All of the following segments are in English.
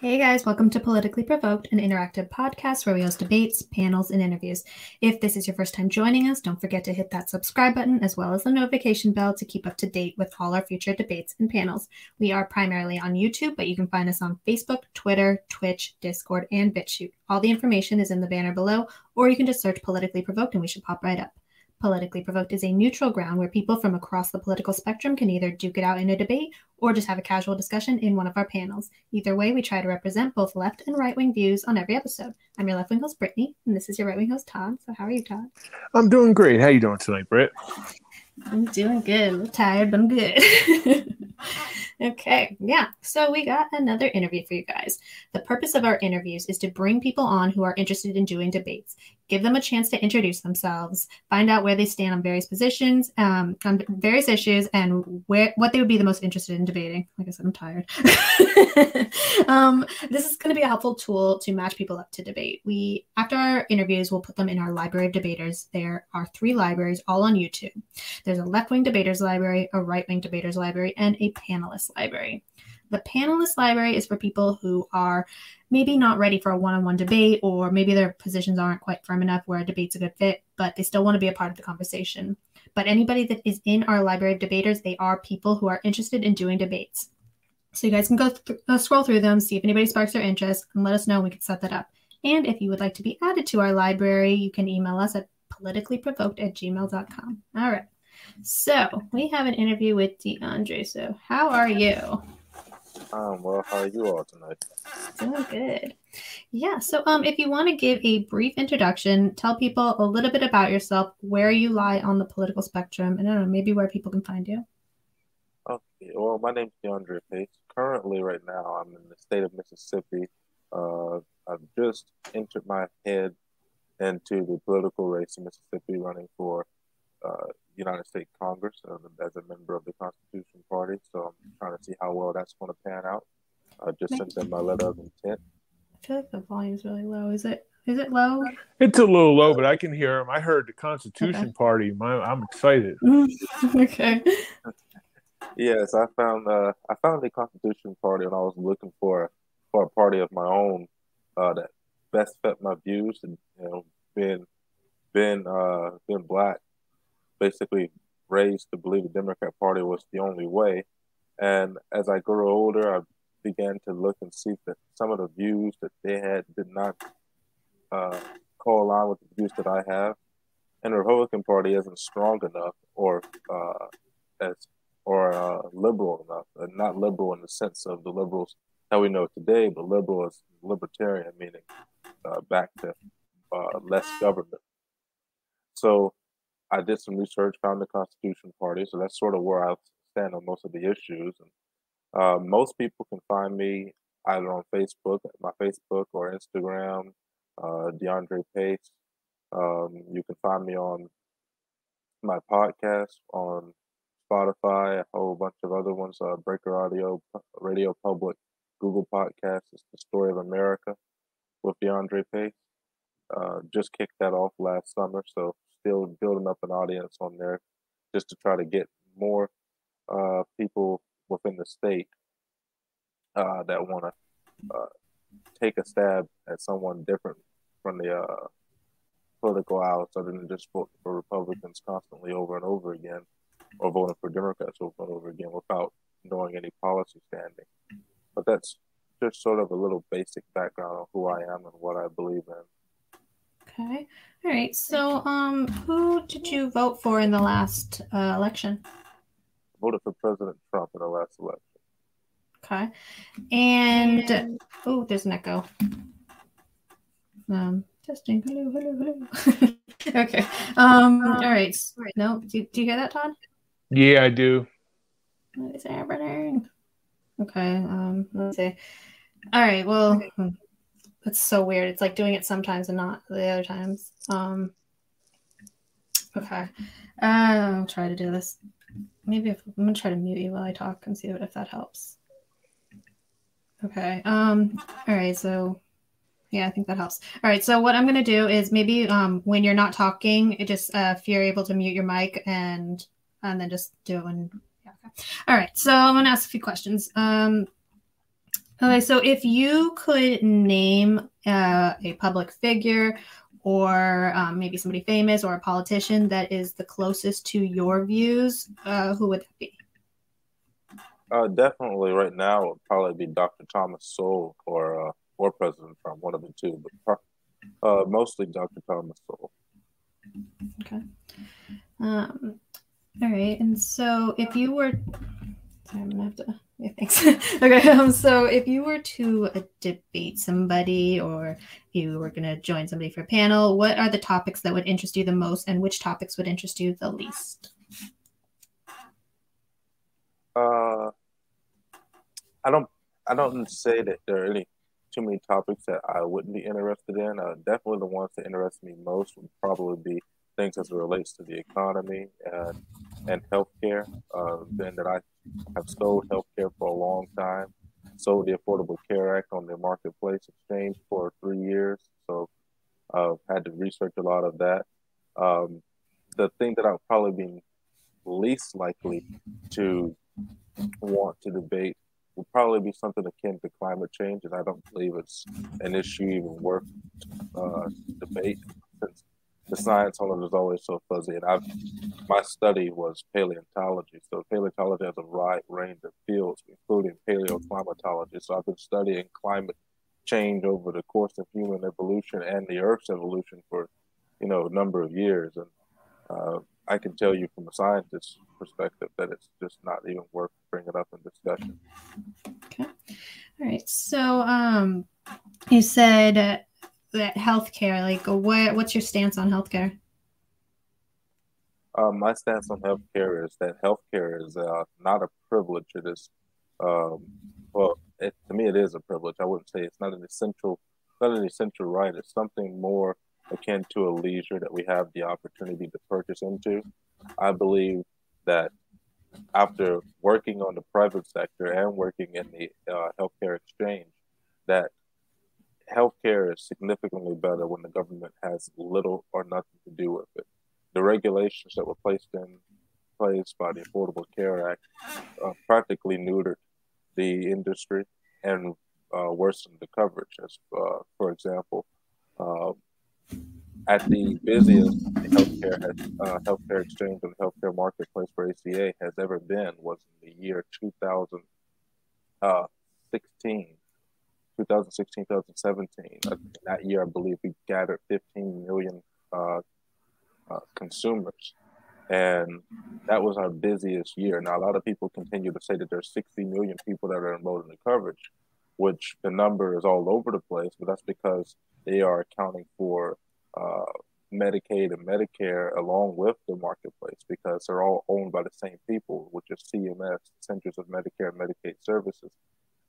Hey guys, welcome to Politically Provoked, an interactive podcast where we host debates, panels, and interviews. If this is your first time joining us, don't forget to hit that subscribe button as well as the notification bell to keep up to date with all our future debates and panels. We are primarily on YouTube, but you can find us on Facebook, Twitter, Twitch, Discord, and BitChute. All the information is in the banner below, or you can just search Politically Provoked and we should pop right up. Politically Provoked is a neutral ground where people from across the political spectrum can either duke it out in a debate or just have a casual discussion in one of our panels. Either way, we try to represent both left and right wing views on every episode. I'm your left wing host, Brittany, and this is your right wing host, Todd. So, how are you, Todd? I'm doing great. How are you doing tonight, Britt? I'm doing good. I'm tired, but I'm good. okay, yeah. So we got another interview for you guys. The purpose of our interviews is to bring people on who are interested in doing debates, give them a chance to introduce themselves, find out where they stand on various positions, um, on various issues, and where what they would be the most interested in debating. Like I said, I'm tired. um, this is going to be a helpful tool to match people up to debate. We after our interviews, we'll put them in our library of debaters. There are three libraries, all on YouTube. There's a left wing debaters library, a right wing debaters library, and a panelist library. The panelist library is for people who are maybe not ready for a one on one debate, or maybe their positions aren't quite firm enough where a debate's a good fit, but they still want to be a part of the conversation. But anybody that is in our library of debaters, they are people who are interested in doing debates. So you guys can go th- scroll through them, see if anybody sparks their interest, and let us know. We can set that up. And if you would like to be added to our library, you can email us at politicallyprovoked at gmail.com. All right. So we have an interview with DeAndre. So how are you? Um, well, how are you all tonight? Doing good. Yeah. So, um, if you want to give a brief introduction, tell people a little bit about yourself, where you lie on the political spectrum, and I don't know, maybe where people can find you. Okay. Well, my name's DeAndre Pace. Currently, right now, I'm in the state of Mississippi. Uh, I've just entered my head into the political race in Mississippi, running for uh, United States Congress uh, as a member of the Constitution Party. So I'm trying to see how well that's going to pan out. I just sent them my letter of intent. I feel like the volume's really low. Is it? Is it low? It's a little low, but I can hear them. I heard the Constitution okay. Party. My, I'm excited. okay. yes, I found uh, I found the Constitution Party, and I was looking for for a party of my own uh, that best fit my views, and you know, being being uh, being black basically raised to believe the Democrat Party was the only way. And as I grew older, I began to look and see that some of the views that they had did not uh, co-align with the views that I have. And the Republican Party isn't strong enough or uh, as or uh, liberal enough, not liberal in the sense of the liberals that we know today, but liberal as libertarian, meaning uh, back to uh, less government. So I did some research, found the Constitution Party, so that's sort of where I stand on most of the issues. And uh, most people can find me either on Facebook, my Facebook, or Instagram, uh, DeAndre Pace. Um, you can find me on my podcast on Spotify, a whole bunch of other ones, uh, Breaker Audio, Radio Public, Google Podcasts. It's the Story of America with DeAndre Pace. Uh, just kicked that off last summer, so still building up an audience on there just to try to get more uh, people within the state uh, that want to uh, take a stab at someone different from the uh, political aisle other than just vote for Republicans constantly over and over again or voting for Democrats over and over again without knowing any policy standing. But that's just sort of a little basic background on who I am and what I believe in. Okay. All right. So, um, who did you vote for in the last uh, election? voted for President Trump in the last election. Okay. And, and... oh, there's an echo. Um, testing. Hello, hello, hello. okay. Um, all right. No, do, do you hear that, Todd? Yeah, I do. What is happening? Okay. Um, let's see. All right. Well, hmm. It's so weird. It's like doing it sometimes and not the other times. Um, okay. Uh, I'll try to do this. Maybe if, I'm gonna try to mute you while I talk and see if that helps. Okay. Um. All right. So, yeah, I think that helps. All right. So what I'm gonna do is maybe um when you're not talking, just uh, if you're able to mute your mic and and then just do it when. Yeah. All right. So I'm gonna ask a few questions. Um Okay, so if you could name uh, a public figure or um, maybe somebody famous or a politician that is the closest to your views, uh, who would that be? Uh, definitely, right now, it would probably be Dr. Thomas Sowell or uh, or President Trump, one of the two, but uh, mostly Dr. Thomas Sowell. Okay. Um, all right, and so if you were, I'm gonna have to. Yeah, thanks. okay, um, so if you were to uh, debate somebody or you were to join somebody for a panel, what are the topics that would interest you the most and which topics would interest you the least? Uh, I don't, I don't say that there are any too many topics that I wouldn't be interested in. Uh, definitely the ones that interest me most would probably be things as it relates to the economy and and healthcare. Uh, that I have sold healthcare for a long time, sold the Affordable Care Act on the marketplace exchange for three years, so I've had to research a lot of that. Um, the thing that I'll probably be least likely to want to debate will probably be something akin to climate change, and I don't believe it's an issue even worth uh, debate since the science on it is always so fuzzy. And I've my study was paleontology, so paleontology has a wide range of fields, including paleoclimatology. So I've been studying climate change over the course of human evolution and the Earth's evolution for you know a number of years, and uh, I can tell you from a scientist's perspective that it's just not even worth bringing up in discussion. Okay. All right. So, um, you said that healthcare, like, what, what's your stance on healthcare? Um, my stance on healthcare is that healthcare is uh, not a privilege. It is, um, well, it, to me, it is a privilege. I wouldn't say it's not an essential, not an essential right. It's something more akin to a leisure that we have the opportunity to purchase into. I believe that after working on the private sector and working in the uh, healthcare exchange, that healthcare is significantly better when the government has little or nothing to do with it. The regulations that were placed in place by the Affordable Care Act uh, practically neutered the industry and uh, worsened the coverage. As uh, for example, uh, at the busiest the healthcare has, uh, healthcare exchange and healthcare marketplace for ACA has ever been was in the year 2016. 2016, 2017. Uh, that year, I believe we gathered 15 million uh, uh, consumers. And that was our busiest year. Now, a lot of people continue to say that there's 60 million people that are enrolled in the coverage, which the number is all over the place, but that's because they are accounting for uh, Medicaid and Medicare along with the marketplace because they're all owned by the same people, which is CMS, Centers of Medicare and Medicaid Services.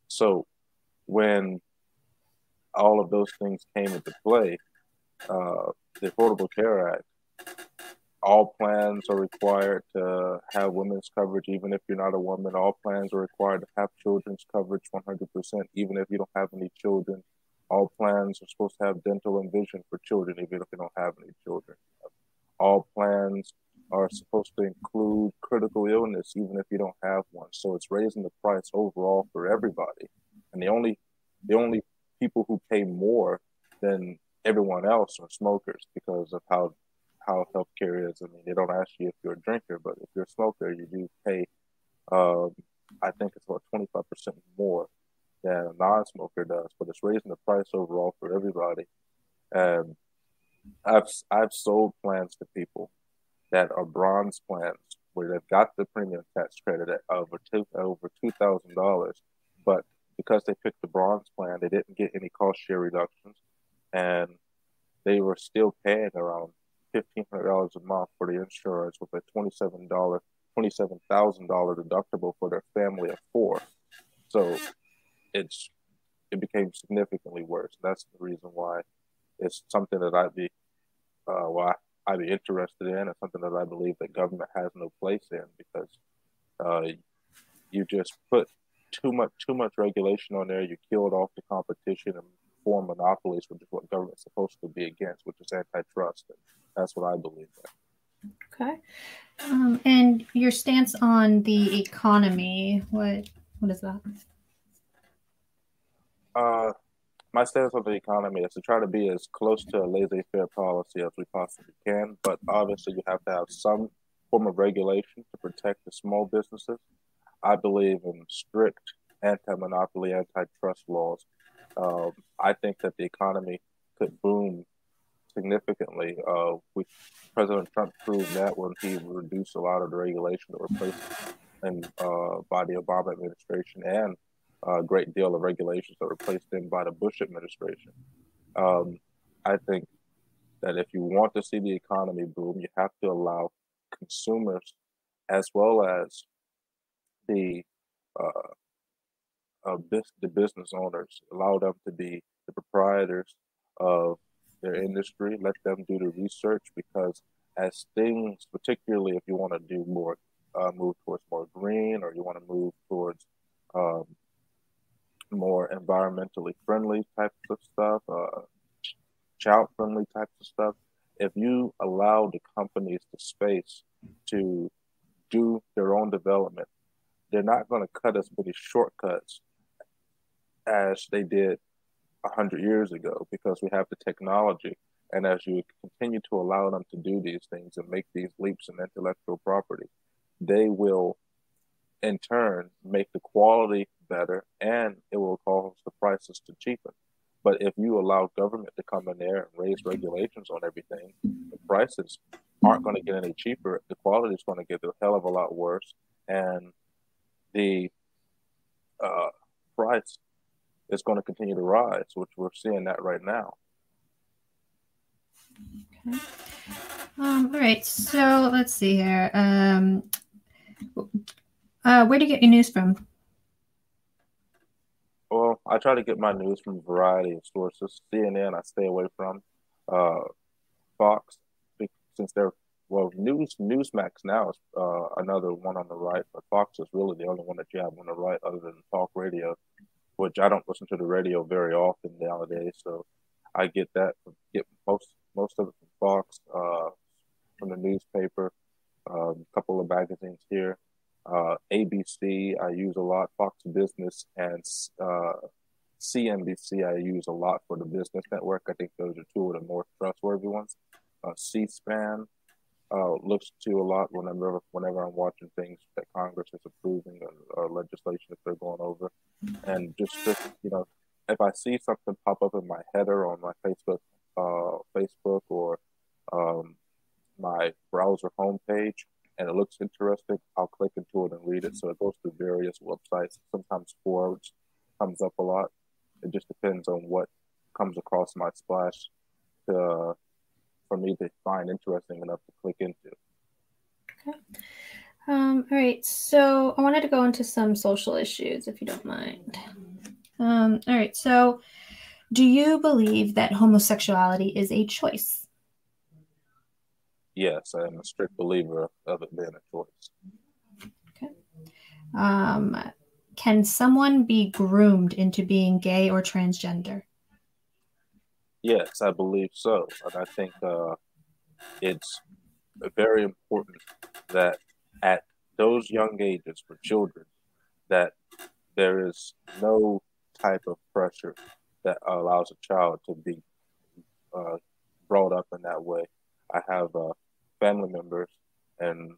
So when all of those things came into play, uh, the Affordable Care Act, all plans are required to have women's coverage, even if you're not a woman. All plans are required to have children's coverage 100%, even if you don't have any children. All plans are supposed to have dental and vision for children, even if you don't have any children. All plans are supposed to include critical illness, even if you don't have one. So it's raising the price overall for everybody. And the only the only people who pay more than everyone else are smokers because of how how healthcare is. I mean, they don't ask you if you're a drinker, but if you're a smoker, you do pay. Um, I think it's about twenty five percent more than a non-smoker does, but it's raising the price overall for everybody. And I've I've sold plans to people that are bronze plans where they've got the premium tax credit at over two over two thousand dollars, but because they picked the bronze plan, they didn't get any cost share reductions, and they were still paying around fifteen hundred dollars a month for the insurance with a twenty seven dollar twenty seven thousand dollar deductible for their family of four. So it's it became significantly worse. That's the reason why it's something that I'd be uh, why I'd be interested in, and something that I believe that government has no place in because uh, you just put too much too much regulation on there. You killed off the competition and form monopolies, which is what government's supposed to be against, which is antitrust. And that's what I believe in. Okay. Um, and your stance on the economy, what what is that? Uh, my stance on the economy is to try to be as close to a laissez-faire policy as we possibly can, but obviously you have to have some form of regulation to protect the small businesses. I believe in strict anti-monopoly, antitrust laws. Um, I think that the economy could boom significantly. Uh, we, President Trump proved that when he reduced a lot of the regulation that were placed in, uh, by the Obama administration and a great deal of regulations that were placed in by the Bush administration. Um, I think that if you want to see the economy boom, you have to allow consumers as well as the uh, uh, the business owners, allow them to be the proprietors of their industry, let them do the research because as things, particularly if you want to do more, uh, move towards more green or you want to move towards um, more environmentally friendly types of stuff, uh, child friendly types of stuff. If you allow the companies the space to do their own development, they're not going to cut as many shortcuts as they did a hundred years ago because we have the technology. And as you continue to allow them to do these things and make these leaps in intellectual property, they will in turn make the quality better and it will cause the prices to cheapen. But if you allow government to come in there and raise regulations on everything, the prices aren't going to get any cheaper. The quality is going to get a hell of a lot worse, and the uh, price is going to continue to rise, which we're seeing that right now. Okay. Um, all right. So let's see here. Um, uh, where do you get your news from? Well, I try to get my news from a variety of sources. CNN, I stay away from. Uh, Fox, since they're well, News Newsmax now is uh, another one on the right, but Fox is really the only one that you have on the right, other than talk radio, which I don't listen to the radio very often nowadays. So I get that get most most of it from Fox, uh, from the newspaper, uh, a couple of magazines here uh, ABC I use a lot, Fox Business, and uh, CNBC I use a lot for the business network. I think those are two of the more trustworthy ones. Uh, C-SPAN uh, looks to a lot whenever whenever I'm watching things that Congress is approving or, or legislation that they're going over, and just, just you know, if I see something pop up in my header on my Facebook, uh, Facebook or um, my browser homepage, and it looks interesting, I'll click into it and read it. So it goes to various websites. Sometimes Forbes comes up a lot. It just depends on what comes across my splash to, for me to find interesting enough to click into. Okay. Um, all right. So I wanted to go into some social issues, if you don't mind. Um, all right. So, do you believe that homosexuality is a choice? yes, I am a strict believer of it being a choice. Okay. Um, can someone be groomed into being gay or transgender? Yes, I believe so. And I think uh, it's very important that at those young ages for children, that there is no type of pressure that allows a child to be uh, brought up in that way. I have uh, family members and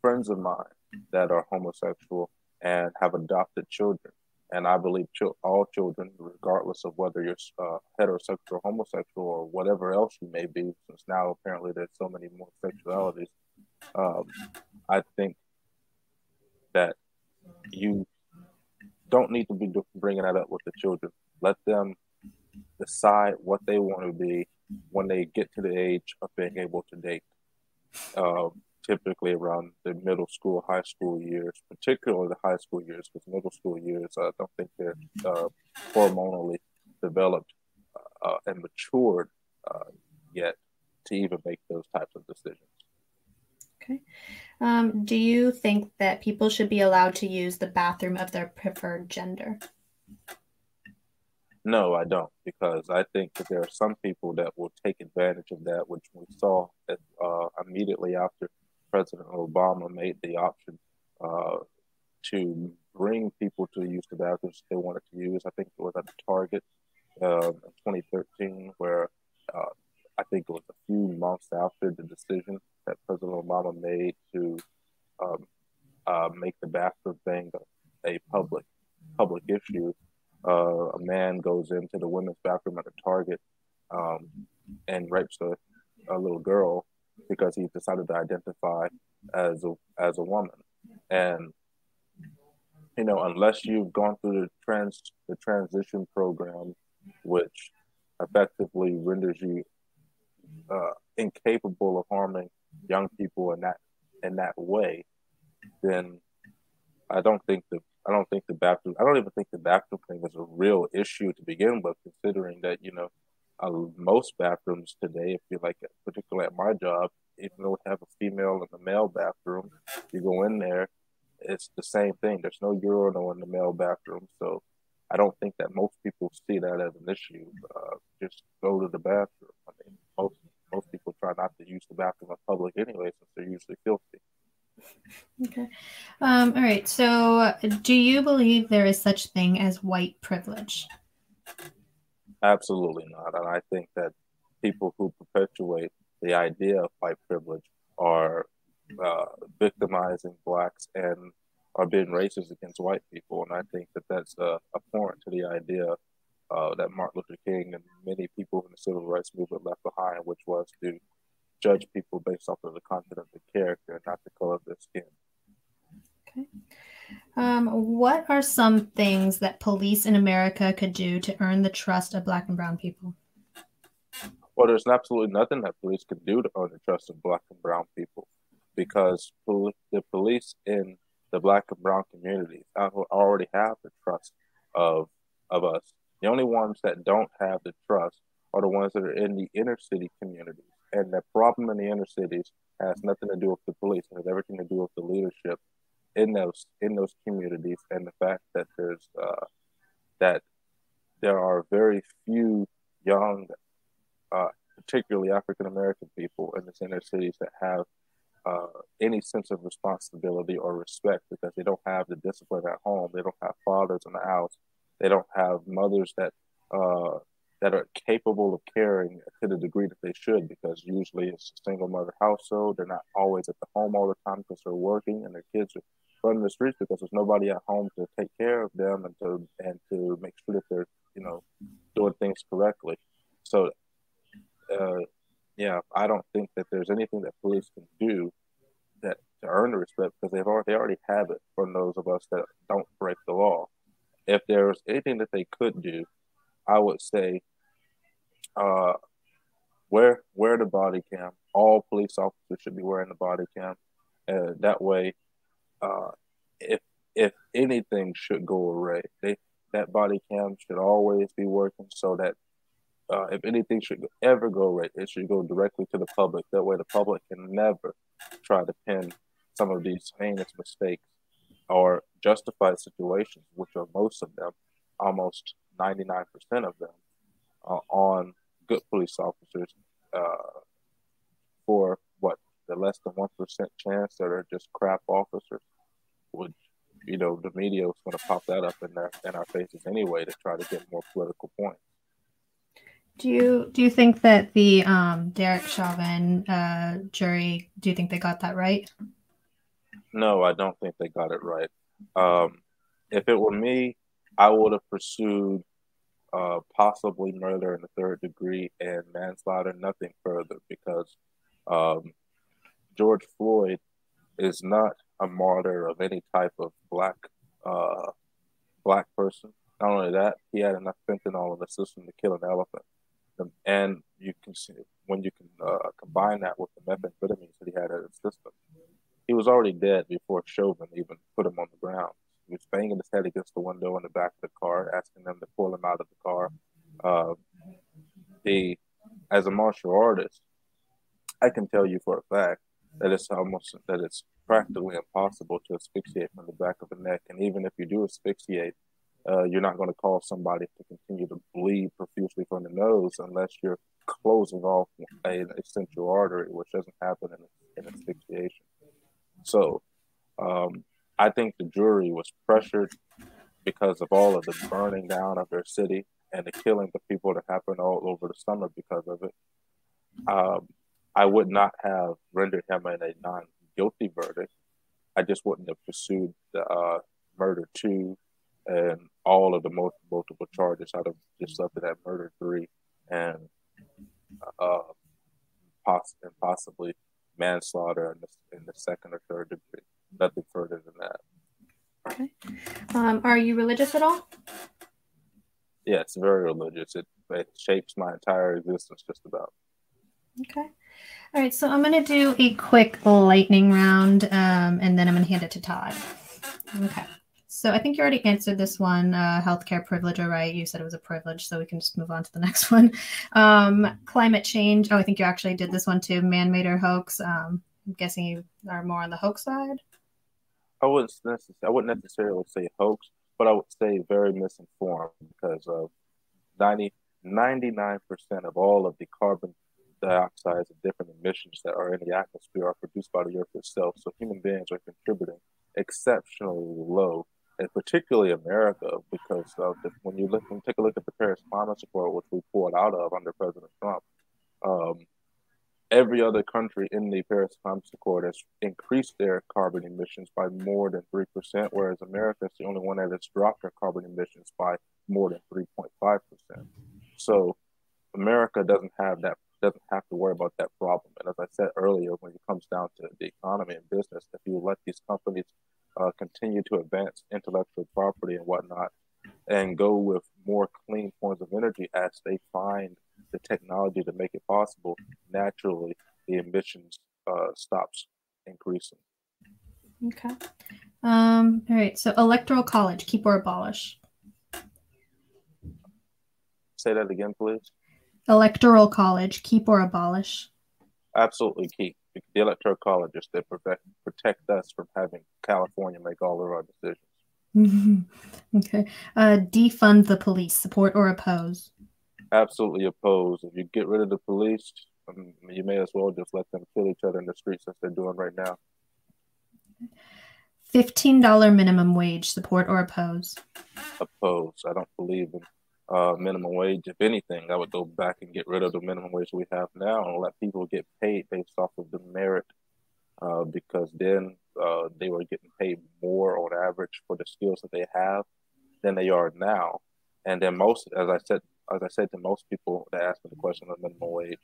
friends of mine that are homosexual and have adopted children. And I believe ch- all children, regardless of whether you're uh, heterosexual, homosexual, or whatever else you may be, since now apparently there's so many more sexualities, um, I think that you don't need to be bringing that up with the children. Let them decide what they want to be when they get to the age of being able to date. Um, typically around the middle school, high school years, particularly the high school years, because middle school years, I don't think they're uh, hormonally developed uh, and matured uh, yet to even make those types of decisions. Okay. Um, do you think that people should be allowed to use the bathroom of their preferred gender? No, I don't, because I think that there are some people that will take advantage of that, which we saw that, uh, immediately after President Obama made the option uh, to bring people to use the bathrooms they wanted to use. I think it was at the Target uh, in 2013, where uh, I think it was a few months after the decision that President Obama made to um, uh, make the bathroom thing a, a public public issue. Uh, a man goes into the women's bathroom at a Target um, and rapes a, a little girl because he decided to identify as a as a woman, and you know unless you've gone through the trans the transition program, which effectively renders you uh, incapable of harming young people in that in that way, then I don't think the I don't think the bathroom I don't even think the bathroom thing is a real issue to begin with, considering that you know most bathrooms today, if you like, particularly at my job, even though we have a female and a male bathroom, you go in there, it's the same thing. There's no urinal in the male bathroom, so I don't think that most people see that as an issue. Uh, just go to the bathroom. I mean, most most people try not to use the bathroom in public anyway, since they're usually filthy. Okay. Um, all right. So, do you believe there is such thing as white privilege? Absolutely not. And I think that people who perpetuate the idea of white privilege are uh, victimizing blacks and are being racist against white people. And I think that that's uh, abhorrent to the idea uh, that Martin Luther King and many people in the civil rights movement left behind, which was to judge people based off of the content of the character, not the color of their skin. Okay. Um, what are some things that police in America could do to earn the trust of Black and Brown people? Well, there's absolutely nothing that police can do to earn the trust of Black and Brown people because the police in the Black and Brown communities already have the trust of of us. The only ones that don't have the trust are the ones that are in the inner city communities. And the problem in the inner cities has nothing to do with the police. It has everything to do with the leadership in those in those communities and the fact that there's uh, that there are very few young, uh, particularly African American people in the inner cities that have uh, any sense of responsibility or respect because they don't have the discipline at home. They don't have fathers in the house. They don't have mothers that uh, that are capable of caring to the degree that they should because usually it's a single mother household. They're not always at the home all the time because they're working and their kids are running the streets because there's nobody at home to take care of them and to and to make sure that they're you know doing things correctly. So, uh, yeah, I don't think that there's anything that police can do that to earn the respect because they've already they already have it from those of us that don't break the law. If there's anything that they could do, I would say, uh, wear wear the body cam. All police officers should be wearing the body cam. Uh, that way, uh, if if anything should go awry, they that body cam should always be working so that uh, if anything should ever go right, it should go directly to the public. That way, the public can never try to pin some of these heinous mistakes or justified situations, which are most of them, almost 99% of them, uh, on good police officers uh, for what the less than 1% chance that are just crap officers which you know the media is going to pop that up in their in our faces anyway to try to get more political points. Do you do you think that the um, Derek Chauvin uh, jury? Do you think they got that right? No, I don't think they got it right. Um, if it were me, I would have pursued uh, possibly murder in the third degree and manslaughter, nothing further, because um, George Floyd is not a martyr of any type of black uh, black person. Not only that, he had enough fentanyl in the system to kill an elephant. And you can see when you can uh, combine that with the methamphetamines that he had in his system, he was already dead before Chauvin even put him on the ground. He was banging his head against the window in the back of the car, asking them to pull him out of the car. Uh, he, as a martial artist, I can tell you for a fact that it's almost that it's practically impossible to asphyxiate from the back of the neck. And even if you do asphyxiate, uh, you're not going to cause somebody to continue to bleed profusely from the nose unless you're closing off an essential artery, which doesn't happen in, in asphyxiation. So, um, I think the jury was pressured because of all of the burning down of their city and the killing of people that happened all over the summer because of it. Um, I would not have rendered him in a non guilty verdict. I just wouldn't have pursued the uh, murder two and all of the multiple, multiple charges. I'd have just left it at murder three and uh, poss- and possibly manslaughter in the, in the second or third degree. Nothing further than that. Okay. Um, are you religious at all? Yes, very religious. It, it shapes my entire existence just about. Okay. All right. So I'm going to do a quick lightning round um, and then I'm going to hand it to Todd. Okay. So I think you already answered this one. Uh, healthcare privilege, all right? You said it was a privilege, so we can just move on to the next one. Um, climate change. Oh, I think you actually did this one too. Man-made or hoax. Um, I'm guessing you are more on the hoax side. I wouldn't necessarily, I wouldn't necessarily say hoax, but I would say very misinformed because of 90, 99% of all of the carbon dioxides and different emissions that are in the atmosphere are produced by the earth itself. So human beings are contributing exceptionally low, and particularly America, because of the, when you look, you take a look at the Paris Climate Accord, which we pulled out of under President Trump, um, every other country in the Paris Climate Accord has increased their carbon emissions by more than 3%, whereas America is the only one that has dropped their carbon emissions by more than 3.5%. So America doesn't have that doesn't have to worry about that problem. And as I said earlier, when it comes down to the economy and business, if you let these companies uh, continue to advance intellectual property and whatnot, and go with more clean forms of energy as they find the technology to make it possible, naturally the emissions uh, stops increasing. Okay. Um, all right. So electoral college, keep or abolish. Say that again, please. Electoral college, keep or abolish. Absolutely keep. The electoral colleges that protect protect us from having California make all of our decisions. okay. Uh, defund the police, support or oppose absolutely opposed. If you get rid of the police, um, you may as well just let them kill each other in the streets as they're doing right now. $15 minimum wage, support or oppose? Oppose. I don't believe in uh, minimum wage. If anything, I would go back and get rid of the minimum wage we have now and let people get paid based off of the merit uh, because then uh, they were getting paid more on average for the skills that they have than they are now. And then most, as I said as I said to most people that ask me the question of minimum wage,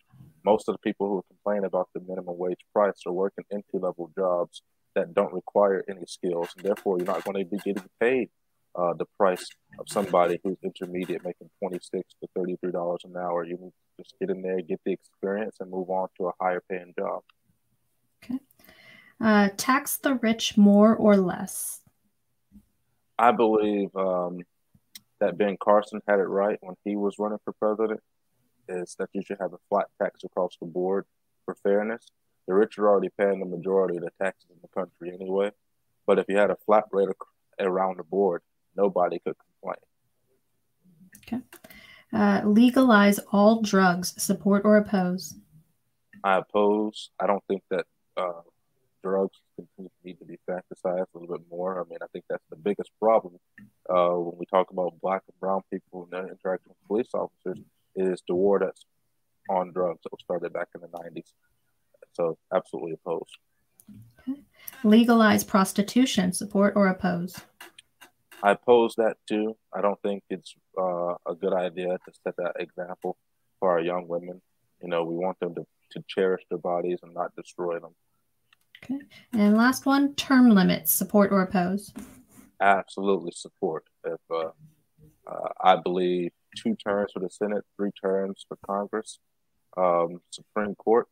most of the people who complain about the minimum wage price are working entry level jobs that don't require any skills, and therefore you're not going to be getting paid uh, the price of somebody who's intermediate making twenty six to thirty three dollars an hour. You need to just get in there, get the experience, and move on to a higher paying job. Okay. Uh, tax the rich more or less. I believe um, that Ben Carson had it right when he was running for president is that you should have a flat tax across the board for fairness. The rich are already paying the majority of the taxes in the country anyway. But if you had a flat rate around the board, nobody could complain. Okay. Uh, legalize all drugs, support or oppose? I oppose. I don't think that uh, drugs need to be fantasized a little bit more. I mean, I think that's the biggest problem uh, when we talk about black and brown people and their interaction with police officers is the war that's on drugs that was started back in the 90s. So, absolutely opposed. Okay. Legalize prostitution, support or oppose? I oppose that too. I don't think it's uh, a good idea to set that example for our young women. You know, we want them to, to cherish their bodies and not destroy them. Okay. And last one term limits, support or oppose? absolutely support. If uh, uh, I believe two terms for the Senate, three terms for Congress, um, Supreme Court,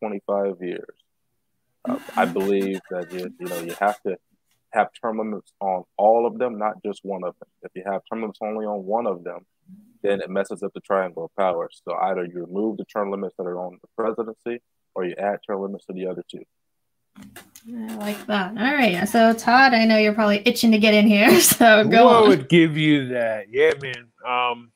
25 years. Uh, I believe that you, you know you have to have term limits on all of them, not just one of them. If you have term limits only on one of them, then it messes up the triangle of power. So either you remove the term limits that are on the presidency, or you add term limits to the other two. I like that. All right. So Todd, I know you're probably itching to get in here. So go Who on. would give you that? Yeah, man. Um,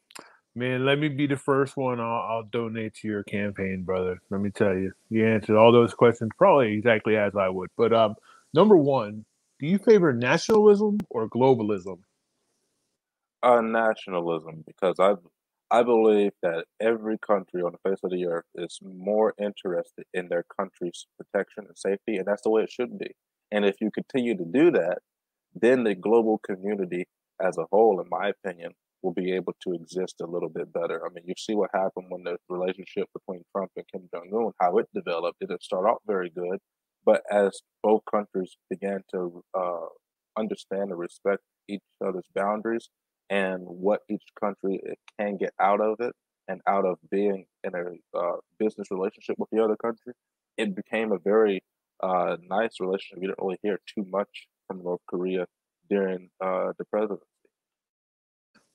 man, let me be the first one. I'll, I'll donate to your campaign, brother. Let me tell you, you answered all those questions probably exactly as I would. But um, number one, Do you favor nationalism or globalism? Uh, nationalism, because I I believe that every country on the face of the earth is more interested in their country's protection and safety, and that's the way it should be. And if you continue to do that, then the global community as a whole, in my opinion, will be able to exist a little bit better. I mean, you see what happened when the relationship between Trump and Kim Jong Un, how it developed. It didn't start off very good, but as both countries began to uh, understand and respect each other's boundaries and what each country eh, can get out of it and out of being in a uh, business relationship with the other country, it became a very uh, nice relationship. You didn't really hear too much from North Korea during uh, the presidency.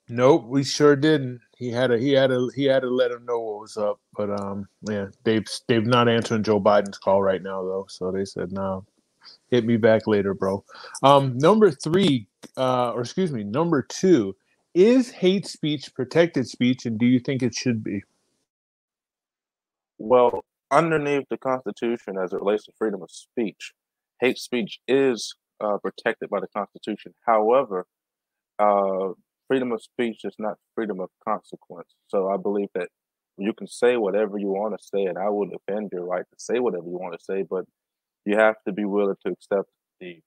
Nope, we sure didn't. He had a he had a he had to let him know what was up. But um, yeah, they've they've not answering Joe Biden's call right now though. So they said no, hit me back later, bro. Um, number three, uh, or excuse me, number two, is hate speech protected speech, and do you think it should be? Well, underneath the Constitution, as it relates to freedom of speech, hate speech is uh, protected by the Constitution. However, uh, freedom of speech is not freedom of consequence. So I believe that you can say whatever you want to say, and I would defend your right to say whatever you want to say, but you have to be willing to accept the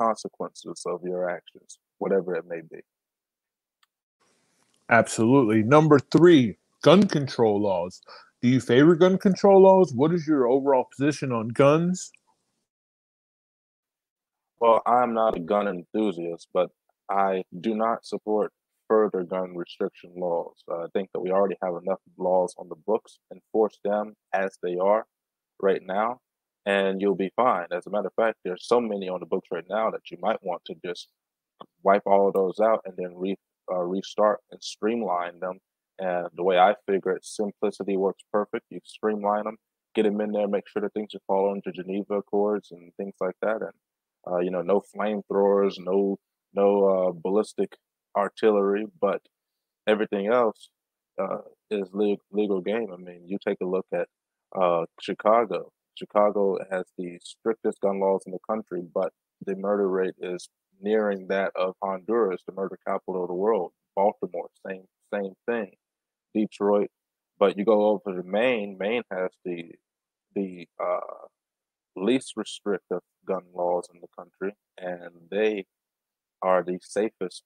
consequences of your actions, whatever it may be. Absolutely. Number three, gun control laws. Do you favor gun control laws? What is your overall position on guns? Well, I'm not a gun enthusiast, but I do not support further gun restriction laws. Uh, I think that we already have enough laws on the books. Enforce them as they are right now, and you'll be fine. As a matter of fact, there's so many on the books right now that you might want to just wipe all of those out and then re, uh, restart and streamline them. And the way I figure it, simplicity works perfect. You streamline them, get them in there, make sure that things are following the Geneva Accords and things like that. And uh, you know, no flamethrowers, no no uh, ballistic artillery, but everything else uh, is legal, legal game. I mean, you take a look at uh, Chicago. Chicago has the strictest gun laws in the country, but the murder rate is nearing that of Honduras, the murder capital of the world. Baltimore, same same thing. Detroit, but you go over to Maine. Maine has the the uh, least restrictive gun laws in the country, and they are the safest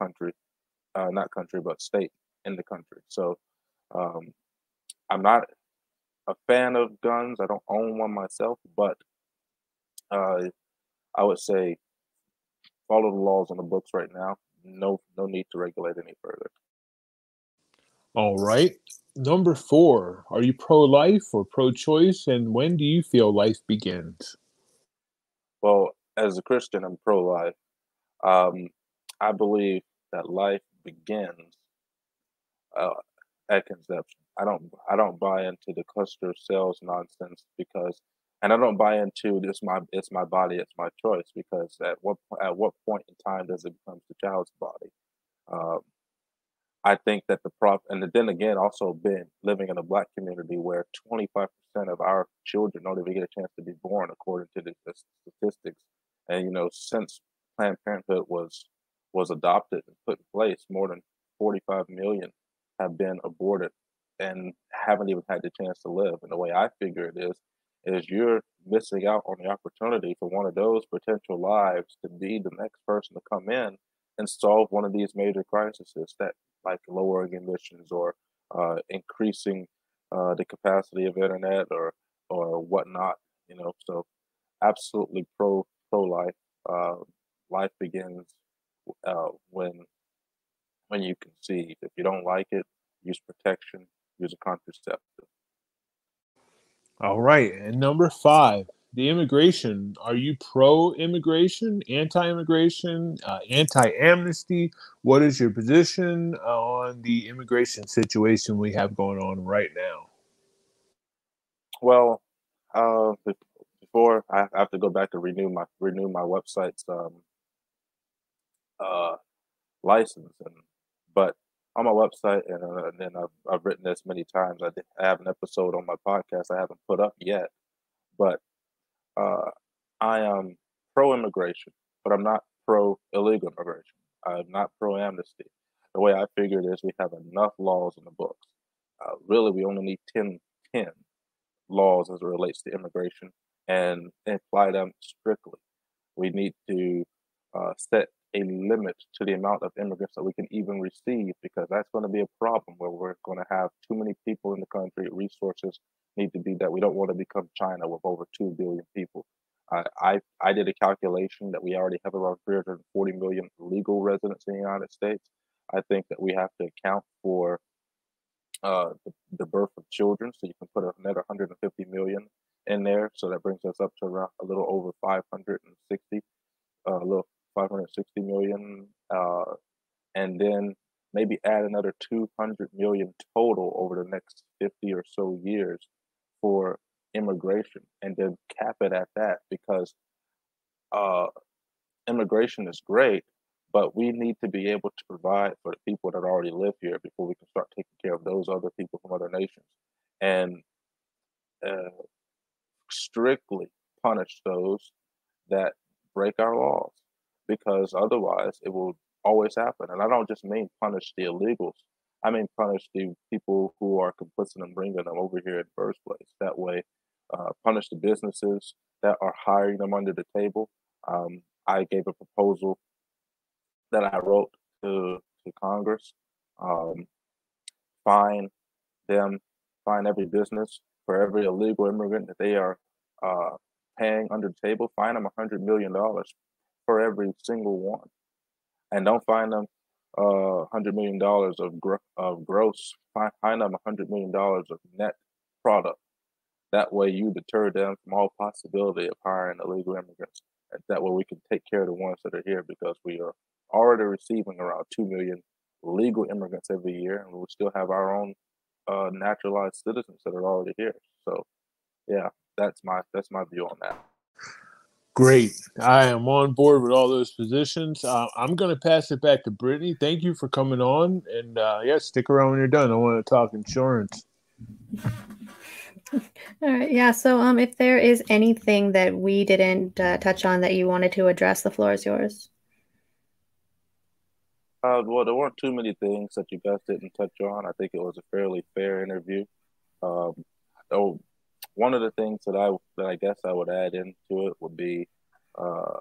country, uh, not country, but state in the country. So um, I'm not a fan of guns. I don't own one myself, but uh, I would say follow the laws on the books right now. No, no need to regulate any further. All right. Number four, are you pro life or pro choice? And when do you feel life begins? Well, as a Christian, I'm pro life. Um, I believe that life begins uh, at conception. I don't I don't buy into the cluster cells nonsense because and I don't buy into this my it's my body, it's my choice because at what at what point in time does it become the child's body? Um, I think that the prop, and then again, also been living in a black community where 25% of our children don't even get a chance to be born, according to the, the statistics. And you know, since Planned Parenthood was was adopted and put in place, more than 45 million have been aborted and haven't even had the chance to live. And the way I figure it is, is you're missing out on the opportunity for one of those potential lives to be the next person to come in and solve one of these major crises that like lowering emissions or uh, increasing uh, the capacity of internet or or whatnot. You know, so absolutely pro pro life. Uh, life begins uh, when when you conceive. If you don't like it, use protection. Use a contraceptive. All right, and number five, the immigration. Are you pro immigration, anti immigration, uh, anti amnesty? What is your position on the immigration situation we have going on right now? Well, uh, before I have to go back and renew my renew my website's um, uh, license, and but on my website, and, uh, and then I've, I've written this many times. I, did, I have an episode on my podcast I haven't put up yet, but uh, I am pro immigration, but I'm not pro illegal immigration. I'm not pro amnesty. The way I figure it is we have enough laws in the books. Uh, really, we only need 10, 10 laws as it relates to immigration and apply them strictly. We need to uh, set a limit to the amount of immigrants that we can even receive because that's going to be a problem where we're going to have too many people in the country. Resources need to be that we don't want to become China with over 2 billion people. I, I, I did a calculation that we already have around 340 million legal residents in the United States. I think that we have to account for uh, the, the birth of children. So you can put another 150 million in there. So that brings us up to around a little over 560, uh, a little 560 million. Uh, and then maybe add another 200 million total over the next 50 or so years for immigration and then cap it at that because uh, immigration is great, but we need to be able to provide for the people that already live here before we can start taking care of those other people from other nations and uh, strictly punish those that break our laws because otherwise it will always happen. And I don't just mean punish the illegals. I mean punish the people who are complicit in bringing them over here in the first place. That way, uh, punish the businesses that are hiring them under the table. Um, I gave a proposal that I wrote to, to Congress. Um, fine them, fine every business for every illegal immigrant that they are uh, paying under the table, fine them a $100 million for every single one. And don't find them uh, $100 million of, gr- of gross, find, find them $100 million of net product. That way, you deter them from all possibility of hiring illegal immigrants. That way, we can take care of the ones that are here because we are already receiving around 2 million legal immigrants every year, and we still have our own uh, naturalized citizens that are already here. So, yeah, that's my that's my view on that. Great. I am on board with all those positions. Uh, I'm going to pass it back to Brittany. Thank you for coming on. And uh, yeah, stick around when you're done. I want to talk insurance. All right. Yeah. So, um, if there is anything that we didn't uh, touch on that you wanted to address, the floor is yours. Uh, well, there weren't too many things that you guys didn't touch on. I think it was a fairly fair interview. Um, oh, one of the things that I that I guess I would add into it would be uh,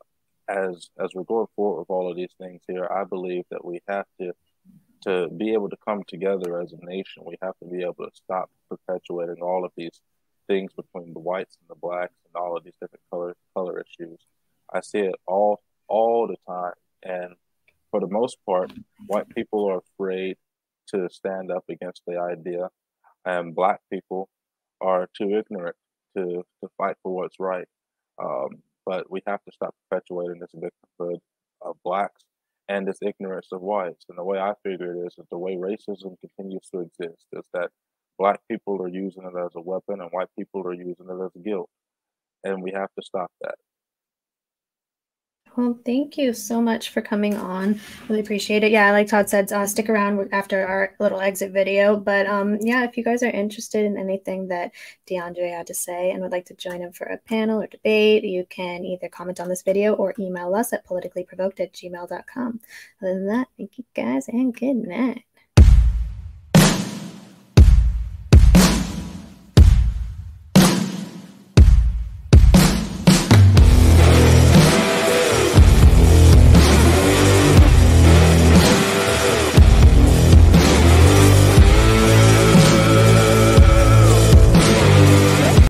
as as we're going forward with all of these things here, I believe that we have to to be able to come together as a nation. We have to be able to stop perpetuating all of these things between the whites and the blacks and all of these different color color issues. I see it all all the time, and for the most part, white people are afraid to stand up against the idea, and black people are too ignorant to, to fight for what's right. Um, but we have to stop perpetuating this victimhood of blacks and this ignorance of whites. And the way I figure it is, that the way racism continues to exist is that black people are using it as a weapon and white people are using it as guilt. And we have to stop that. Well, thank you so much for coming on. Really appreciate it. Yeah, like Todd said, uh, stick around after our little exit video. But um, yeah, if you guys are interested in anything that De'Andre had to say and would like to join him for a panel or debate, you can either comment on this video or email us at politicallyprovoked at gmail.com. Other than that, thank you guys and good night.